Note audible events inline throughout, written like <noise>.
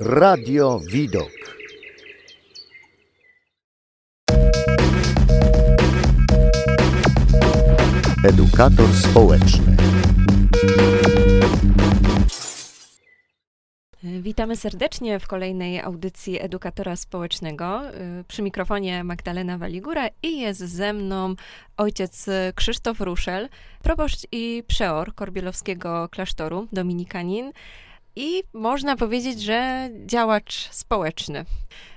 Radio Widok. Edukator społeczny. Witamy serdecznie w kolejnej audycji edukatora społecznego. Przy mikrofonie Magdalena Waligura i jest ze mną ojciec Krzysztof Ruszel, proboszcz i przeor Korbielowskiego klasztoru, dominikanin i można powiedzieć, że działacz społeczny.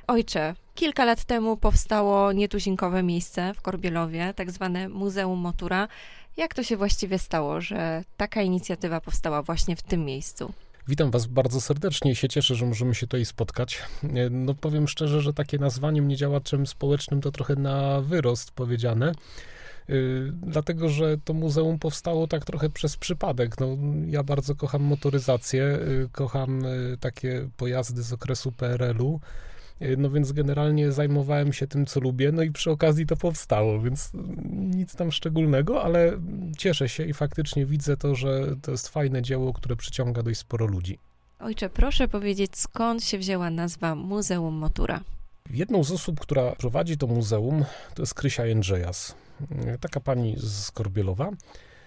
Ojcze, kilka lat temu powstało nietuzinkowe miejsce w Korbielowie, tak zwane Muzeum Motura. Jak to się właściwie stało, że taka inicjatywa powstała właśnie w tym miejscu? Witam Was bardzo serdecznie i się cieszę, że możemy się tutaj spotkać. No powiem szczerze, że takie nazwanie mnie działaczem społecznym to trochę na wyrost powiedziane. Yy, dlatego, że to muzeum powstało tak trochę przez przypadek. No, ja bardzo kocham motoryzację, yy, kocham yy, takie pojazdy z okresu PRL-u. No więc generalnie zajmowałem się tym, co lubię, no i przy okazji to powstało, więc nic tam szczególnego, ale cieszę się i faktycznie widzę to, że to jest fajne dzieło, które przyciąga dość sporo ludzi. Ojcze, proszę powiedzieć, skąd się wzięła nazwa Muzeum Motura? Jedną z osób, która prowadzi to muzeum, to jest Krysia Jędrzejas. Taka pani z Korbielowa.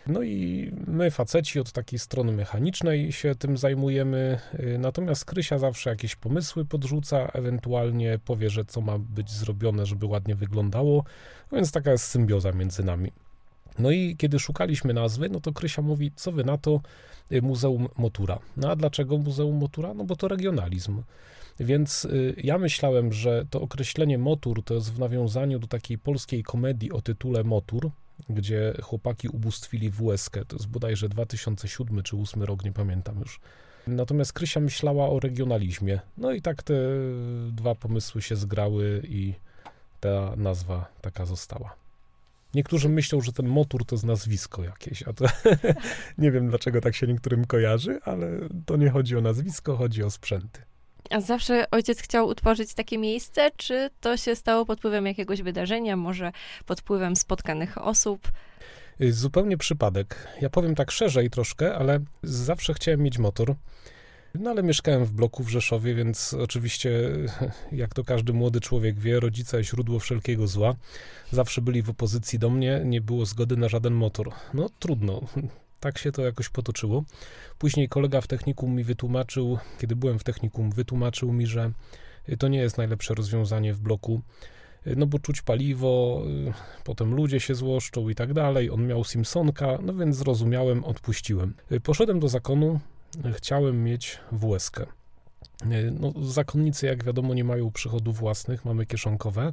No i my, faceci, od takiej strony mechanicznej się tym zajmujemy. Natomiast Krysia zawsze jakieś pomysły podrzuca, ewentualnie powie, że co ma być zrobione, żeby ładnie wyglądało. No więc taka jest symbioza między nami. No i kiedy szukaliśmy nazwy, no to Krysia mówi, co wy na to Muzeum Motura. No a dlaczego Muzeum Motura? No bo to regionalizm. Więc y, ja myślałem, że to określenie motur to jest w nawiązaniu do takiej polskiej komedii o tytule Motur, gdzie chłopaki ubóstwili w łezkę. To jest bodajże 2007 czy 2008 rok, nie pamiętam już. Natomiast Krysia myślała o regionalizmie. No i tak te dwa pomysły się zgrały i ta nazwa taka została. Niektórzy myślą, że ten motor to jest nazwisko jakieś, a to <laughs> nie wiem dlaczego tak się niektórym kojarzy, ale to nie chodzi o nazwisko, chodzi o sprzęty. A zawsze ojciec chciał utworzyć takie miejsce, czy to się stało pod wpływem jakiegoś wydarzenia, może pod wpływem spotkanych osób? Y, zupełnie przypadek. Ja powiem tak szerzej troszkę, ale zawsze chciałem mieć motor. No ale mieszkałem w bloku w Rzeszowie, więc oczywiście, <laughs> jak to każdy młody człowiek wie, rodzice źródło wszelkiego zła. Zawsze byli w opozycji do mnie, nie było zgody na żaden motor. No trudno, tak się to jakoś potoczyło. Później kolega w technikum mi wytłumaczył, kiedy byłem w technikum, wytłumaczył mi, że to nie jest najlepsze rozwiązanie w bloku, no bo czuć paliwo, potem ludzie się złoszczą i tak dalej. On miał Simpsonka, no więc zrozumiałem, odpuściłem. Poszedłem do zakonu, chciałem mieć WSK. No, zakonnicy, jak wiadomo, nie mają przychodów własnych, mamy kieszonkowe.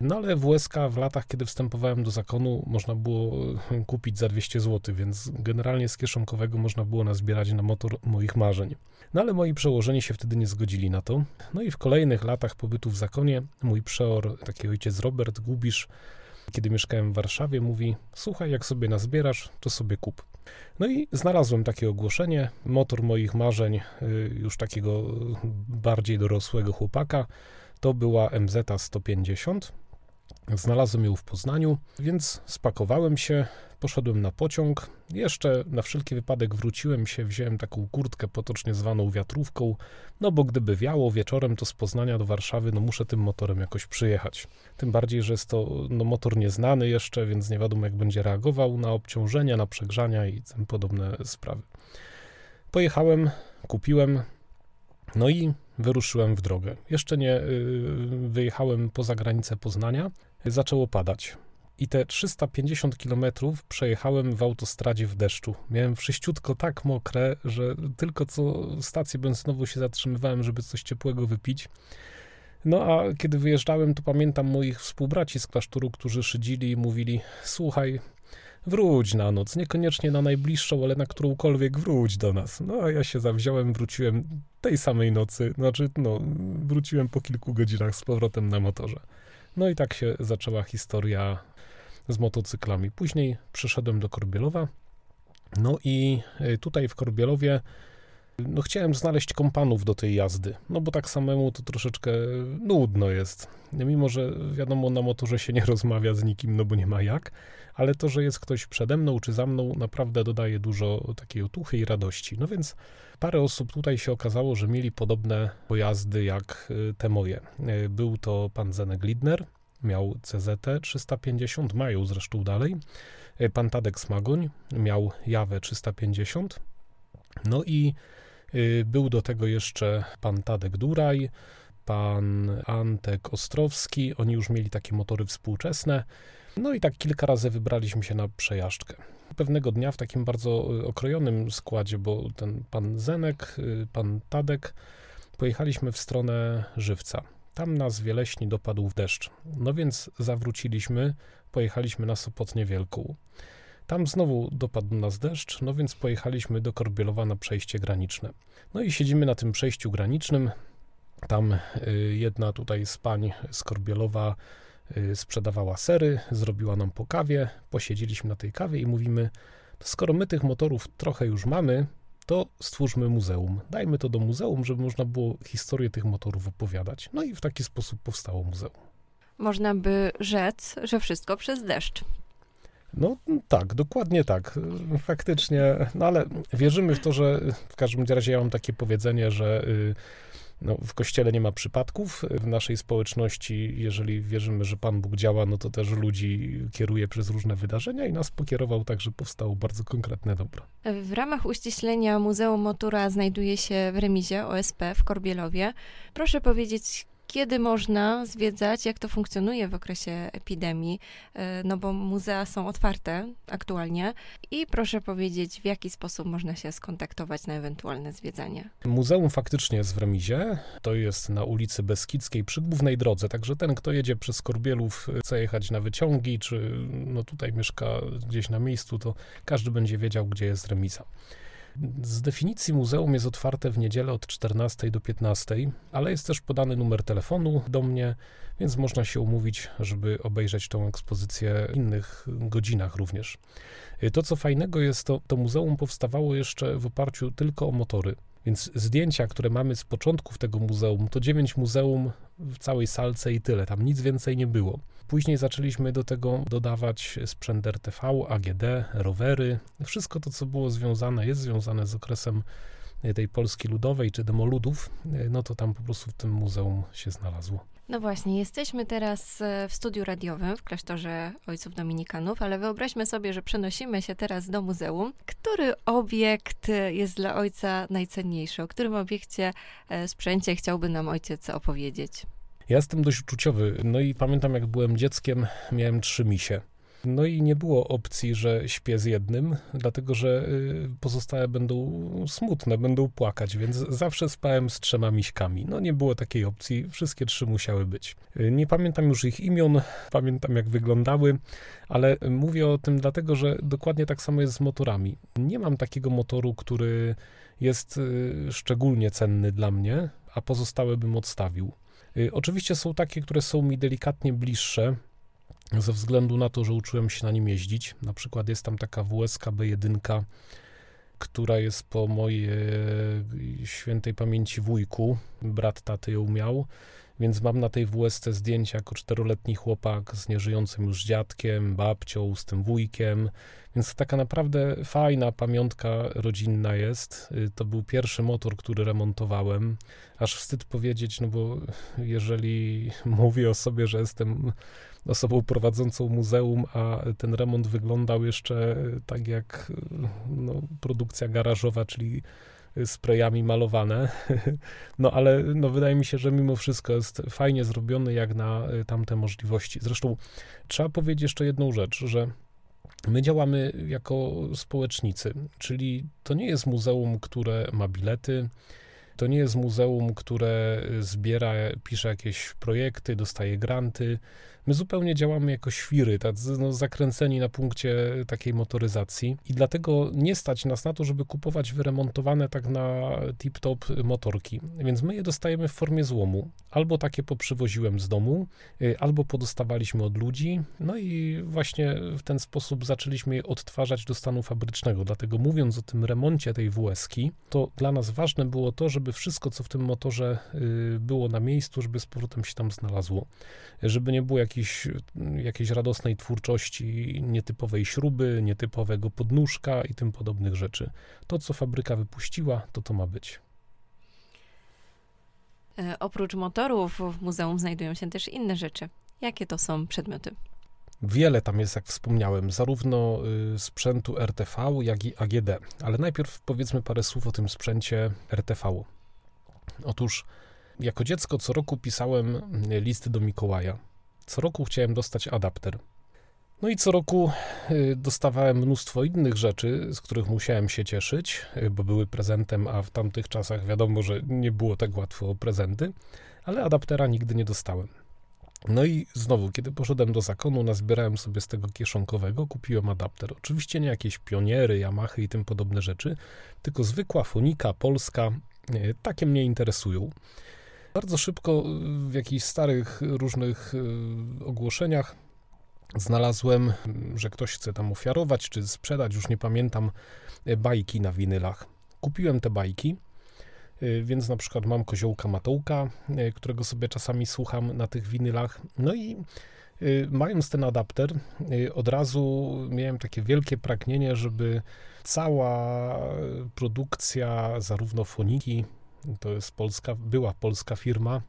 No ale WSK w latach, kiedy wstępowałem do zakonu, można było e, kupić za 200 zł, więc generalnie z kieszonkowego można było nazbierać na motor moich marzeń. No ale moi przełożeni się wtedy nie zgodzili na to. No i w kolejnych latach pobytu w zakonie mój przeor, taki ojciec Robert Gubisz, kiedy mieszkałem w Warszawie, mówi: Słuchaj, jak sobie nazbierasz, to sobie kup. No i znalazłem takie ogłoszenie, motor moich marzeń, y, już takiego bardziej dorosłego chłopaka, to była MZ 150. Znalazłem ją w Poznaniu, więc spakowałem się, poszedłem na pociąg. Jeszcze na wszelki wypadek wróciłem się, wziąłem taką kurtkę potocznie zwaną wiatrówką, no bo gdyby wiało wieczorem, to z Poznania do Warszawy, no muszę tym motorem jakoś przyjechać. Tym bardziej, że jest to no, motor nieznany jeszcze, więc nie wiadomo jak będzie reagował na obciążenia, na przegrzania i tym podobne sprawy. Pojechałem, kupiłem, no i wyruszyłem w drogę. Jeszcze nie y, wyjechałem poza granicę Poznania, zaczęło padać. I te 350 kilometrów przejechałem w autostradzie w deszczu. Miałem wszyściutko tak mokre, że tylko co stację benzynową się zatrzymywałem, żeby coś ciepłego wypić. No a kiedy wyjeżdżałem, to pamiętam moich współbraci z klasztoru, którzy szydzili i mówili: Słuchaj, wróć na noc, niekoniecznie na najbliższą, ale na którąkolwiek wróć do nas. No a ja się zawziąłem, wróciłem tej samej nocy, znaczy no, wróciłem po kilku godzinach z powrotem na motorze. No i tak się zaczęła historia z motocyklami. Później przyszedłem do Korbielowa, no i y, tutaj w Korbielowie no chciałem znaleźć kompanów do tej jazdy, no bo tak samemu to troszeczkę nudno jest. Mimo, że wiadomo, na motorze się nie rozmawia z nikim, no bo nie ma jak, ale to, że jest ktoś przede mną czy za mną, naprawdę dodaje dużo takiej otuchy i radości. No więc parę osób tutaj się okazało, że mieli podobne pojazdy jak y, te moje. Y, był to pan Zenek Lidner, miał CZT 350, mają zresztą dalej. Y, pan Tadek Smagoń miał Jawę 350. No i był do tego jeszcze pan Tadek Duraj, pan Antek Ostrowski. Oni już mieli takie motory współczesne. No i tak kilka razy wybraliśmy się na przejażdżkę. Pewnego dnia w takim bardzo y, okrojonym składzie, bo ten pan Zenek, y, pan Tadek, pojechaliśmy w stronę Żywca. Tam nas wieleśni dopadł w deszcz. No więc zawróciliśmy, pojechaliśmy na Sopotnię Wielką. Tam znowu dopadł nas deszcz, no więc pojechaliśmy do Korbielowa na przejście graniczne. No i siedzimy na tym przejściu granicznym. Tam y, jedna tutaj z pań z Korbielowa Y, sprzedawała sery, zrobiła nam po kawie, posiedzieliśmy na tej kawie i mówimy, skoro my tych motorów trochę już mamy, to stwórzmy muzeum. Dajmy to do muzeum, żeby można było historię tych motorów opowiadać. No i w taki sposób powstało muzeum. Można by rzec, że wszystko przez deszcz. No tak, dokładnie tak. Faktycznie, no ale wierzymy w to, że w każdym razie ja mam takie powiedzenie, że y, no, w Kościele nie ma przypadków. W naszej społeczności, jeżeli wierzymy, że Pan Bóg działa, no to też ludzi kieruje przez różne wydarzenia i nas pokierował tak, że powstało bardzo konkretne dobro. W ramach uściślenia Muzeum Motura znajduje się w remizie OSP w Korbielowie. Proszę powiedzieć, kiedy można zwiedzać, jak to funkcjonuje w okresie epidemii, e, no bo muzea są otwarte aktualnie i proszę powiedzieć, w jaki sposób można się skontaktować na ewentualne zwiedzanie. Muzeum faktycznie jest w Remizie, to jest na ulicy Beskidzkiej przy głównej drodze, także ten, kto jedzie przez Korbielów, chce jechać na wyciągi, czy no tutaj mieszka gdzieś na miejscu, to każdy będzie wiedział, gdzie jest Remiza. Z definicji muzeum jest otwarte w niedzielę od 14 do 15, ale jest też podany numer telefonu do mnie, więc można się umówić, żeby obejrzeć tą ekspozycję w innych godzinach również. To, co fajnego jest, to, to muzeum powstawało jeszcze w oparciu tylko o motory. Więc zdjęcia, które mamy z początków tego muzeum, to dziewięć muzeum w całej salce i tyle. Tam nic więcej nie było. Później zaczęliśmy do tego dodawać sprzęt RTV, AGD, rowery. Wszystko to, co było związane, jest związane z okresem tej Polski Ludowej czy demoludów, no to tam po prostu w tym muzeum się znalazło. No właśnie, jesteśmy teraz e, w studiu radiowym w klasztorze Ojców Dominikanów, ale wyobraźmy sobie, że przenosimy się teraz do muzeum. Który obiekt jest dla ojca najcenniejszy? O którym obiekcie, e, sprzęcie chciałby nam ojciec opowiedzieć? Ja jestem dość uczuciowy. No i pamiętam, jak byłem dzieckiem, miałem trzy misie. No i nie było opcji, że śpię z jednym, dlatego że y, pozostałe będą smutne, będą płakać, więc zawsze spałem z trzema miśkami. No nie było takiej opcji, wszystkie trzy musiały być. Y, nie pamiętam już ich imion, pamiętam jak wyglądały, ale mówię o tym dlatego, że dokładnie tak samo jest z motorami. Nie mam takiego motoru, który jest y, szczególnie cenny dla mnie, a pozostałe bym odstawił. Oczywiście są takie, które są mi delikatnie bliższe, ze względu na to, że uczyłem się na nim jeździć. Na przykład jest tam taka WSK B1, która jest po mojej świętej pamięci wujku. Brat taty ją miał, więc mam na tej WSC zdjęcia jako czteroletni chłopak z nieżyjącym już dziadkiem, babcią, z tym wujkiem. Więc taka naprawdę fajna pamiątka rodzinna jest. Y, to był pierwszy motor, który remontowałem. Aż wstyd powiedzieć, no bo jeżeli <laughs> mówię o sobie, że jestem osobą prowadzącą muzeum, a ten remont wyglądał jeszcze tak jak no, produkcja garażowa, czyli sprayami malowane. <laughs> No ale no, wydaje mi się, że mimo wszystko jest fajnie zrobiony jak na tamte możliwości. Zresztą trzeba powiedzieć jeszcze jedną rzecz, że My działamy jako społecznicy, czyli to nie jest muzeum, które ma bilety, to nie jest muzeum, które zbiera, pisze jakieś projekty, dostaje granty. My zupełnie działamy jako świry, tacy no, zakręceni na punkcie takiej motoryzacji i dlatego nie stać nas na to, żeby kupować wyremontowane tak na tip-top motorki. Więc my je dostajemy w formie złomu. Albo takie poprzywoziłem z domu, y, albo podostawaliśmy od ludzi. No i właśnie w ten sposób zaczęliśmy je odtwarzać do stanu fabrycznego. Dlatego mówiąc o tym remoncie tej WS-ki, to dla nas ważne było to, żeby wszystko, co w tym motorze było na miejscu, żeby z powrotem się tam znalazło. Żeby nie było jakiejś, jakiejś radosnej twórczości, nietypowej śruby, nietypowego podnóżka i tym podobnych rzeczy. To, co fabryka wypuściła, to to ma być. E, oprócz motorów w muzeum znajdują się też inne rzeczy. Jakie to są przedmioty? Wiele tam jest, jak wspomniałem, zarówno y, sprzętu RTV, jak i AGD. Ale najpierw powiedzmy parę słów o tym sprzęcie RTV. Otóż jako dziecko co roku pisałem listy do Mikołaja. Co roku chciałem dostać adapter. No i co roku y, dostawałem mnóstwo innych rzeczy, z których musiałem się cieszyć, y, bo były prezentem, a w tamtych czasach wiadomo, że nie było tak łatwo o prezenty, ale adaptera nigdy nie dostałem. No i znowu, kiedy poszedłem do zakonu, nazbierałem sobie z tego kieszonkowego, kupiłem adapter. Oczywiście nie jakieś pioniery, Yamaha i tym podobne rzeczy, tylko zwykła fonika polska, y, takie mnie interesują. Bardzo szybko w jakichś starych różnych ogłoszeniach znalazłem, że ktoś chce tam ofiarować czy sprzedać, już nie pamiętam, e, bajki na winylach. Kupiłem te bajki, więc na przykład mam koziołka Matołka, którego sobie czasami słucham na tych winylach. No i mając ten adapter, od razu miałem takie wielkie pragnienie, żeby cała produkcja, zarówno Foniki, to jest polska, była polska firma,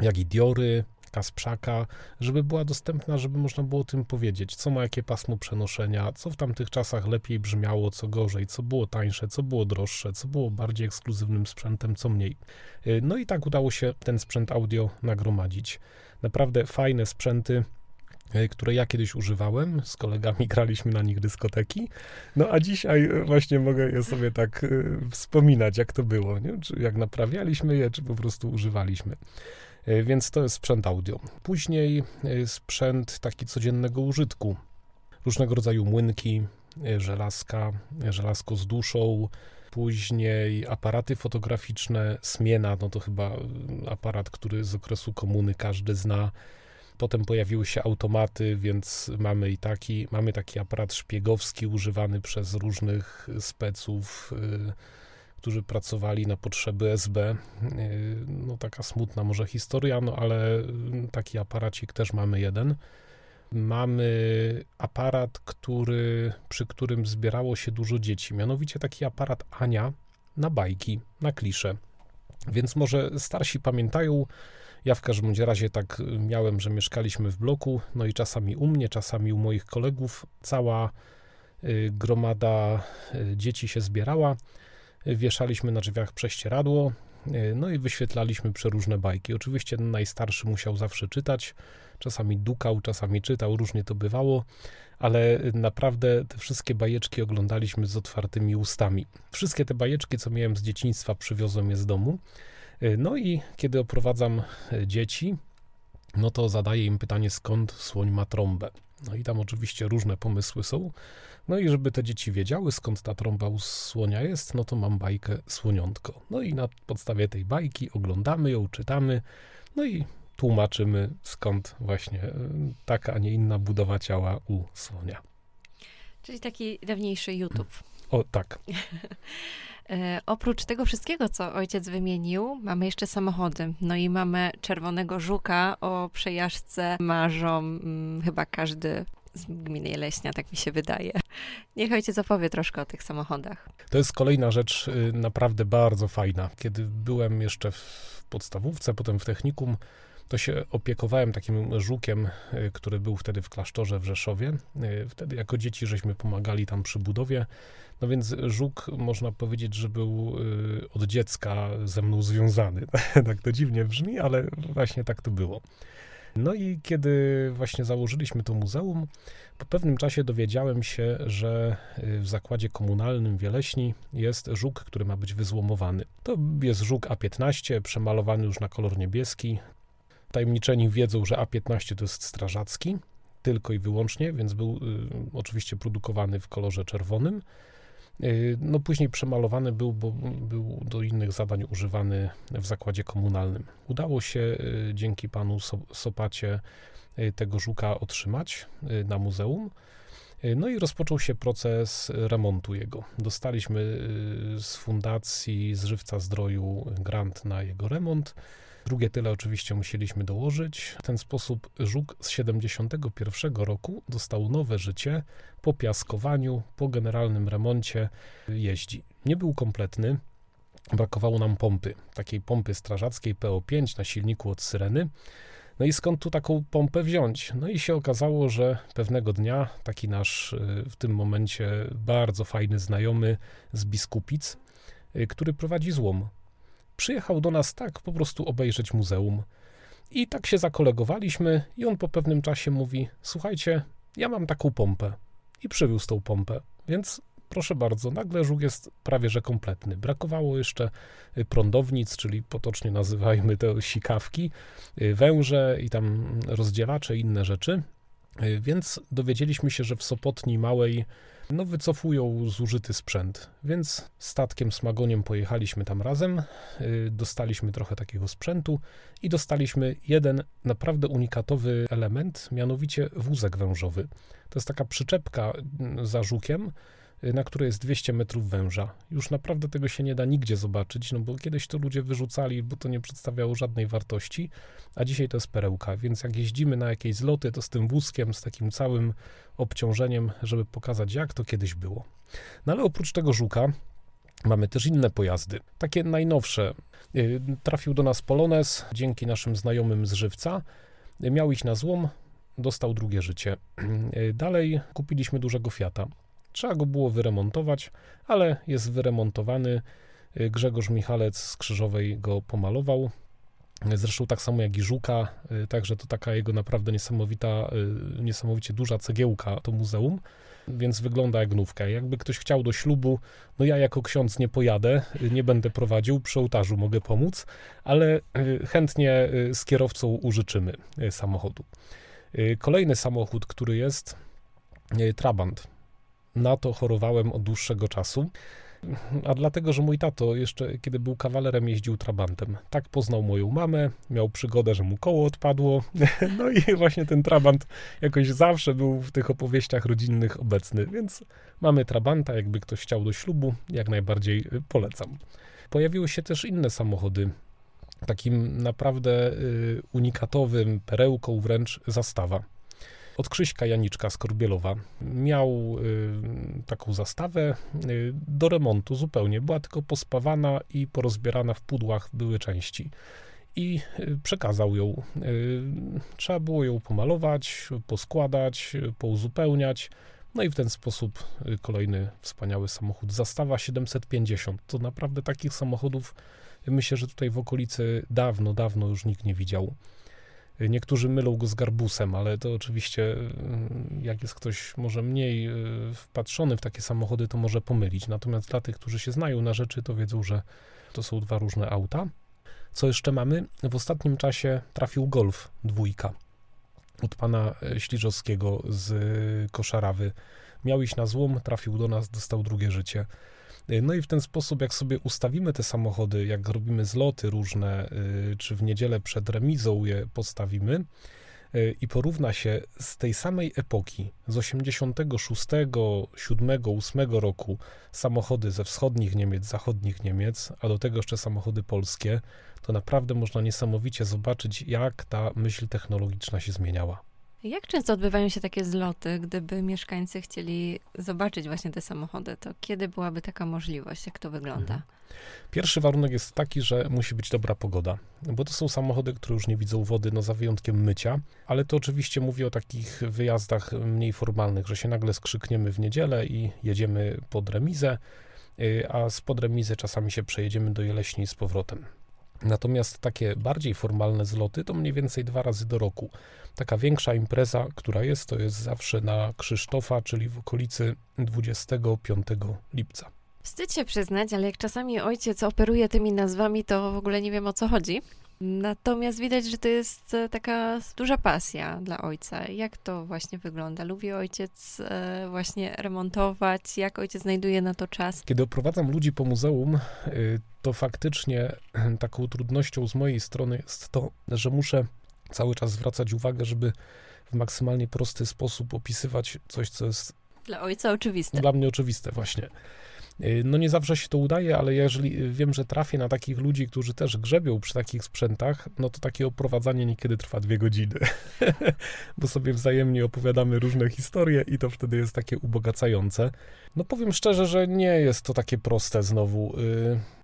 jak i Diory, Kasprzaka, żeby była dostępna, żeby można było o tym powiedzieć, co ma jakie pasmo przenoszenia, co w tamtych czasach lepiej brzmiało, co gorzej, co było tańsze, co było droższe, co było bardziej ekskluzywnym sprzętem, co mniej. Y, no i tak udało się ten sprzęt audio nagromadzić. Naprawdę fajne sprzęty, które ja kiedyś używałem, z kolegami <laughs> graliśmy na nich dyskoteki, no a dzisiaj właśnie mogę je sobie tak y, wspominać, jak to było, nie? czy jak naprawialiśmy je, czy po prostu używaliśmy. E, więc to jest sprzęt audio. Później e, sprzęt taki codziennego użytku. Różnego rodzaju młynki, e, żelazka, żelazko z duszą, później aparaty fotograficzne, Smiena, no to chyba aparat, który z okresu komuny każdy zna. Potem pojawiły się automaty, więc mamy i taki, mamy taki aparat szpiegowski używany przez różnych speców, którzy pracowali na potrzeby SB. Yy, no taka smutna może historia, no ale taki aparacik też mamy jeden. Mamy aparat, który, przy którym zbierało się dużo dzieci, mianowicie taki aparat Ania na bajki, na klisze. Więc może starsi pamiętają, ja w każdym razie tak miałem, że mieszkaliśmy w bloku, no i czasami u mnie, czasami u moich kolegów cała y, gromada y, dzieci się zbierała wieszaliśmy na drzwiach prześcieradło, no i wyświetlaliśmy przeróżne bajki. Oczywiście najstarszy musiał zawsze czytać, czasami dukał, czasami czytał, różnie to bywało, ale naprawdę te wszystkie bajeczki oglądaliśmy z otwartymi ustami. Wszystkie te bajeczki, co miałem z dzieciństwa, przywiozłem je z domu. E, no i kiedy oprowadzam e, dzieci, no to zadaję im pytanie, skąd słoń ma trąbę. No i tam oczywiście różne pomysły są. No i żeby te dzieci wiedziały, skąd ta trąba u słonia jest, no to mam bajkę Słoniątko. No i na podstawie tej bajki oglądamy ją, czytamy, no i tłumaczymy, skąd właśnie e, taka, a nie inna budowa ciała u słonia. Czyli taki dawniejszy YouTube. O, tak. <laughs> E, oprócz tego wszystkiego, co ojciec wymienił, mamy jeszcze samochody. No i mamy czerwonego żuka o przejażdżce marzą mm, chyba każdy z gminy Jeleśnia, tak mi się wydaje. Niech ojciec opowie troszkę o tych samochodach. To jest kolejna rzecz y, naprawdę bardzo fajna. Kiedy byłem jeszcze w podstawówce, potem w technikum, to się opiekowałem takim żukiem, y, który był wtedy w klasztorze w Rzeszowie. Y, wtedy jako dzieci żeśmy pomagali tam przy budowie. No więc żuk, można powiedzieć, że był od dziecka ze mną związany. <laughs> tak to dziwnie brzmi, ale właśnie tak to było. No i kiedy właśnie założyliśmy to muzeum, po pewnym czasie dowiedziałem się, że y, w zakładzie komunalnym w Wieleśni jest żuk, który ma być wyzłomowany. To jest żuk A15, przemalowany już na kolor niebieski. Tajemniczeni wiedzą, że A15 to jest strażacki, tylko i wyłącznie, więc był y, oczywiście produkowany w kolorze czerwonym. Y, no później przemalowany był, bo był do innych zadań używany w zakładzie komunalnym. Udało się y, dzięki panu Sopacie y, tego żuka otrzymać na muzeum. No i rozpoczął się proces remontu jego. Dostaliśmy z fundacji z Żywca Zdroju grant na jego remont. Drugie tyle oczywiście musieliśmy dołożyć. W ten sposób żuk z 71 roku dostał nowe życie po piaskowaniu, po generalnym remoncie jeździ. Nie był kompletny, brakowało nam pompy, takiej pompy strażackiej PO5 na silniku od syreny. No i skąd tu taką pompę wziąć? No i się okazało, że pewnego dnia taki nasz y, w tym momencie bardzo fajny znajomy z Biskupic, y, który prowadzi złom, przyjechał do nas tak po prostu obejrzeć muzeum. I tak się zakolegowaliśmy i on po pewnym czasie mówi, słuchajcie, ja mam taką pompę. I przywiózł tą pompę, więc proszę bardzo, nagle żuk jest prawie że kompletny. Brakowało jeszcze y, prądownic, czyli potocznie nazywajmy te <laughs> sikawki, y, węże i tam rozdzielacze i inne rzeczy. Y, więc dowiedzieliśmy się, że w Sopotni Małej no wycofują zużyty sprzęt. Więc statkiem Smagoniem pojechaliśmy tam razem, y, dostaliśmy trochę takiego sprzętu i dostaliśmy jeden naprawdę unikatowy element, mianowicie wózek wężowy. To jest taka przyczepka mm, za żukiem, na której jest 200 metrów węża. Już naprawdę tego się nie da nigdzie zobaczyć, no bo kiedyś to ludzie wyrzucali, bo to nie przedstawiało żadnej wartości, a dzisiaj to jest perełka, więc jak jeździmy na jakieś zloty, to z tym wózkiem, z takim całym obciążeniem, żeby pokazać, jak to kiedyś było. No ale oprócz tego żuka, Mamy też inne pojazdy, takie najnowsze. Y, trafił do nas Polones dzięki naszym znajomym z Żywca. Y, miał iść na złom, dostał drugie życie. <clears throat> Dalej kupiliśmy dużego Fiata. Trzeba go było wyremontować, ale jest wyremontowany. Y, Grzegorz Michalec z Krzyżowej go pomalował. Zresztą tak samo jak i Żuka, y, także to taka jego naprawdę niesamowita, y, niesamowicie duża cegiełka to muzeum, więc wygląda jak nówka. Jakby ktoś chciał do ślubu, no ja jako ksiądz nie pojadę, nie będę prowadził, przy ołtarzu mogę pomóc, ale chętnie z kierowcą użyczymy samochodu. Kolejny samochód, który jest, Trabant na to chorowałem od dłuższego czasu. A dlatego, że mój tato jeszcze kiedy był kawalerem jeździł trabantem. Tak poznał moją mamę, miał przygodę, że mu koło odpadło. <laughs> No i właśnie ten trabant jakoś zawsze był w tych opowieściach rodzinnych obecny, więc mamy trabanta, jakby ktoś chciał do ślubu, jak najbardziej y, polecam. Pojawiły się też inne samochody. Takim naprawdę y, unikatowym perełką wręcz zastawa od Krzyśka Janiczka z Korbielowa. Miał y, taką zastawę y, do remontu zupełnie. Była tylko pospawana i porozbierana w pudłach były części. I y, przekazał ją. Y, trzeba było ją pomalować, poskładać, pouzupełniać. No i w ten sposób y, kolejny wspaniały samochód. Zastawa 750. To naprawdę takich samochodów myślę, że tutaj w okolicy dawno, dawno już nikt nie widział. Niektórzy mylą go z garbusem, ale to oczywiście, mm, jak jest ktoś może mniej y, wpatrzony w takie samochody, to może pomylić. Natomiast dla tych, którzy się znają na rzeczy, to wiedzą, że to są dwa różne auta. Co jeszcze mamy? W ostatnim czasie trafił Golf dwójka od pana e, Śliżowskiego z Koszarawy. Miał iść na złom, trafił do nas, dostał drugie życie. No i w ten sposób, jak sobie ustawimy te samochody, jak robimy zloty różne, y, czy w niedzielę przed remizą je postawimy, y, i porówna się z tej samej epoki, z 86, 7, 8 roku, samochody ze wschodnich Niemiec, zachodnich Niemiec, a do tego jeszcze samochody polskie, to naprawdę można niesamowicie zobaczyć, jak ta myśl technologiczna się zmieniała. Jak często odbywają się takie zloty, gdyby mieszkańcy chcieli zobaczyć właśnie te samochody, to kiedy byłaby taka możliwość? Jak to wygląda? Mhm. Pierwszy warunek jest taki, że musi być dobra pogoda, bo to są samochody, które już nie widzą wody, no za wyjątkiem mycia, ale to oczywiście mówię o takich wyjazdach mniej formalnych, że się nagle skrzykniemy w niedzielę i jedziemy pod remizę, y, a z pod remizy czasami się przejedziemy do Jeleśni z powrotem. Natomiast takie bardziej formalne zloty to mniej więcej dwa razy do roku. Taka większa impreza, która jest, to jest zawsze na Krzysztofa, czyli w okolicy 25 lipca. Wstyd się przyznać, ale jak czasami ojciec operuje tymi nazwami, to w ogóle nie wiem o co chodzi. Natomiast widać, że to jest e, taka duża pasja dla ojca. Jak to właśnie wygląda? Lubi ojciec e, właśnie remontować? Jak ojciec znajduje na to czas? Kiedy oprowadzam ludzi po muzeum, y, to faktycznie <clears throat> taką trudnością z mojej strony jest to, że muszę cały czas zwracać uwagę, żeby w maksymalnie prosty sposób opisywać coś, co jest Dla ojca oczywiste. dla mnie oczywiste właśnie. Y, No nie zawsze się to udaje, ale jeżeli wiem, że trafię na takich ludzi, którzy też grzebią przy takich sprzętach, no to takie oprowadzanie niekiedy trwa dwie godziny, <laughs> bo sobie wzajemnie opowiadamy różne historie i to wtedy jest takie ubogacające. No powiem szczerze, że nie jest to takie proste znowu.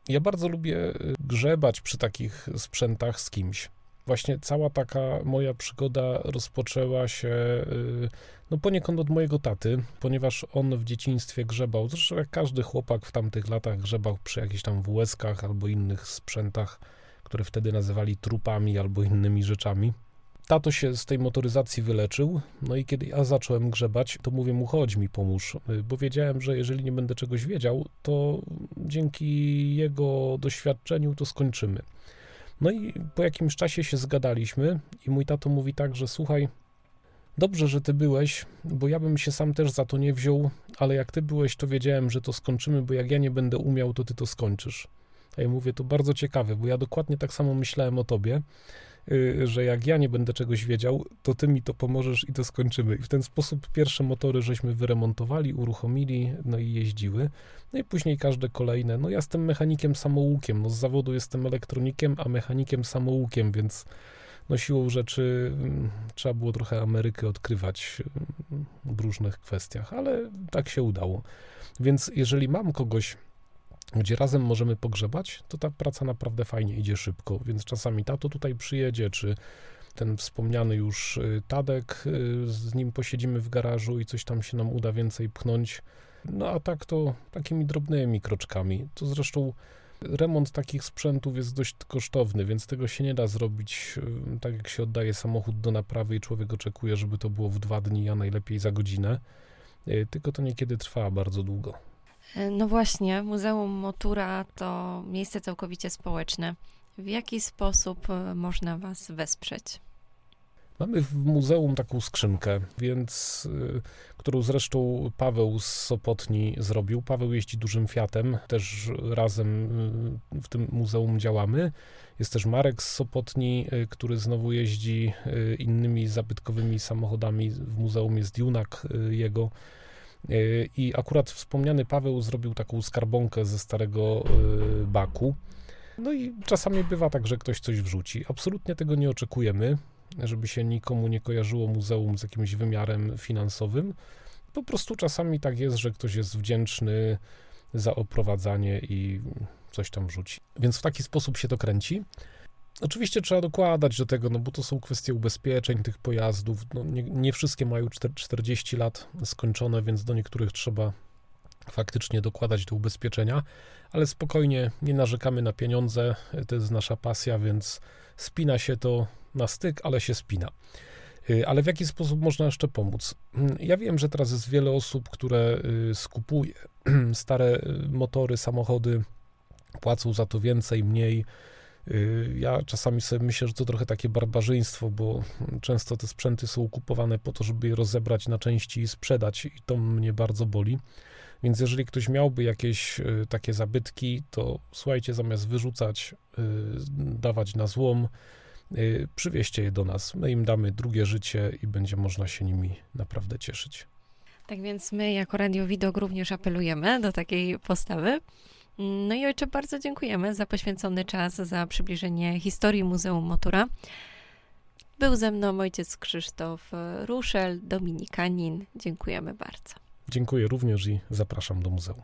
Ja bardzo lubię y, grzebać przy takich sprzętach z kimś. Właśnie cała taka moja przygoda rozpoczęła się y, no poniekąd od mojego taty, ponieważ on w dzieciństwie grzebał, zresztą jak każdy chłopak w tamtych latach grzebał przy jakichś tam WS-kach albo innych sprzętach, które wtedy nazywali trupami albo innymi rzeczami. Tato się z tej motoryzacji wyleczył, no i kiedy ja zacząłem grzebać, to mówię mu, chodź mi pomóż, y, bo wiedziałem, że jeżeli nie będę czegoś wiedział, to dzięki jego doświadczeniu to skończymy. No i po jakimś czasie się zgadaliśmy i mój tato mówi tak, że słuchaj, dobrze, że ty byłeś, bo ja bym się sam też za to nie wziął, ale jak ty byłeś, to wiedziałem, że to skończymy, bo jak ja nie będę umiał, to ty to skończysz. A ja mówię, to bardzo ciekawe, bo ja dokładnie tak samo myślałem o tobie, że jak ja nie będę czegoś wiedział, to ty mi to pomożesz i to skończymy. I w ten sposób pierwsze motory żeśmy wyremontowali, uruchomili, no i jeździły. No i później każde kolejne. No ja jestem mechanikiem samoukiem, no z zawodu jestem elektronikiem, a mechanikiem samoukiem, więc no siłą rzeczy mm, trzeba było trochę Amerykę odkrywać mm, w różnych kwestiach, ale tak się udało. Więc jeżeli mam kogoś, gdzie razem możemy pogrzebać, to ta praca naprawdę fajnie idzie szybko, więc czasami tato tutaj przyjedzie, czy ten wspomniany już y, Tadek, y, z nim posiedzimy w garażu i coś tam się nam uda więcej pchnąć. No a tak to takimi drobnymi kroczkami. To zresztą remont takich sprzętów jest dość kosztowny, więc tego się nie da zrobić y, tak, jak się oddaje samochód do naprawy i człowiek oczekuje, żeby to było w dwa dni, a najlepiej za godzinę. Tylko to niekiedy trwa bardzo długo. E, No właśnie, Muzeum Motura to miejsce całkowicie społeczne. W jaki sposób e, można Was wesprzeć? Mamy w muzeum taką skrzynkę, więc, y, którą zresztą Paweł z Sopotni zrobił. Paweł jeździ dużym Fiatem, też razem w tym muzeum działamy. Jest też Marek z Sopotni, który znowu jeździ innymi zabytkowymi samochodami. W muzeum jest Junak jego. Y, I akurat wspomniany Paweł zrobił taką skarbonkę ze starego y, baku. No i czasami bywa tak, że ktoś coś wrzuci. Absolutnie tego nie oczekujemy żeby się nikomu nie kojarzyło muzeum z jakimś wymiarem finansowym. Po prostu czasami tak jest, że ktoś jest wdzięczny za oprowadzanie i coś tam rzuci. Więc w taki sposób się to kręci. Oczywiście trzeba dokładać do tego, no bo to są kwestie ubezpieczeń tych pojazdów. No nie, nie wszystkie mają czter- 40 lat skończone, więc do niektórych trzeba faktycznie dokładać do ubezpieczenia, ale spokojnie, nie narzekamy na pieniądze, to jest nasza pasja, więc spina się to na styk, ale się spina. Y, Ale w jaki sposób można jeszcze pomóc? Mm, Ja wiem, że teraz jest wiele osób, które y, skupuje <clears throat> stare y, motory, samochody, płacą za to więcej, mniej. Y, Ja czasami sobie myślę, że to trochę takie barbarzyństwo, bo często te sprzęty są kupowane po to, żeby je rozebrać na części i sprzedać, i to mnie bardzo boli. Więc jeżeli ktoś miałby jakieś y, takie zabytki, to słuchajcie, zamiast wyrzucać, y, dawać na złom, przywieźcie je do nas. My im damy drugie życie i będzie można się nimi naprawdę cieszyć. Tak więc my jako Radio Widok również apelujemy do takiej postawy. No i ojcze, bardzo dziękujemy za poświęcony czas, za przybliżenie historii Muzeum Motura. Był ze mną ojciec Krzysztof Ruszel, dominikanin. Dziękujemy bardzo. Dziękuję również i zapraszam do muzeum.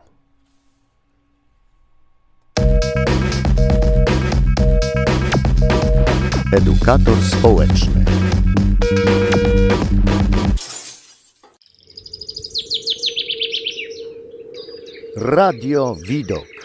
Edukator społeczny. Radio Widok.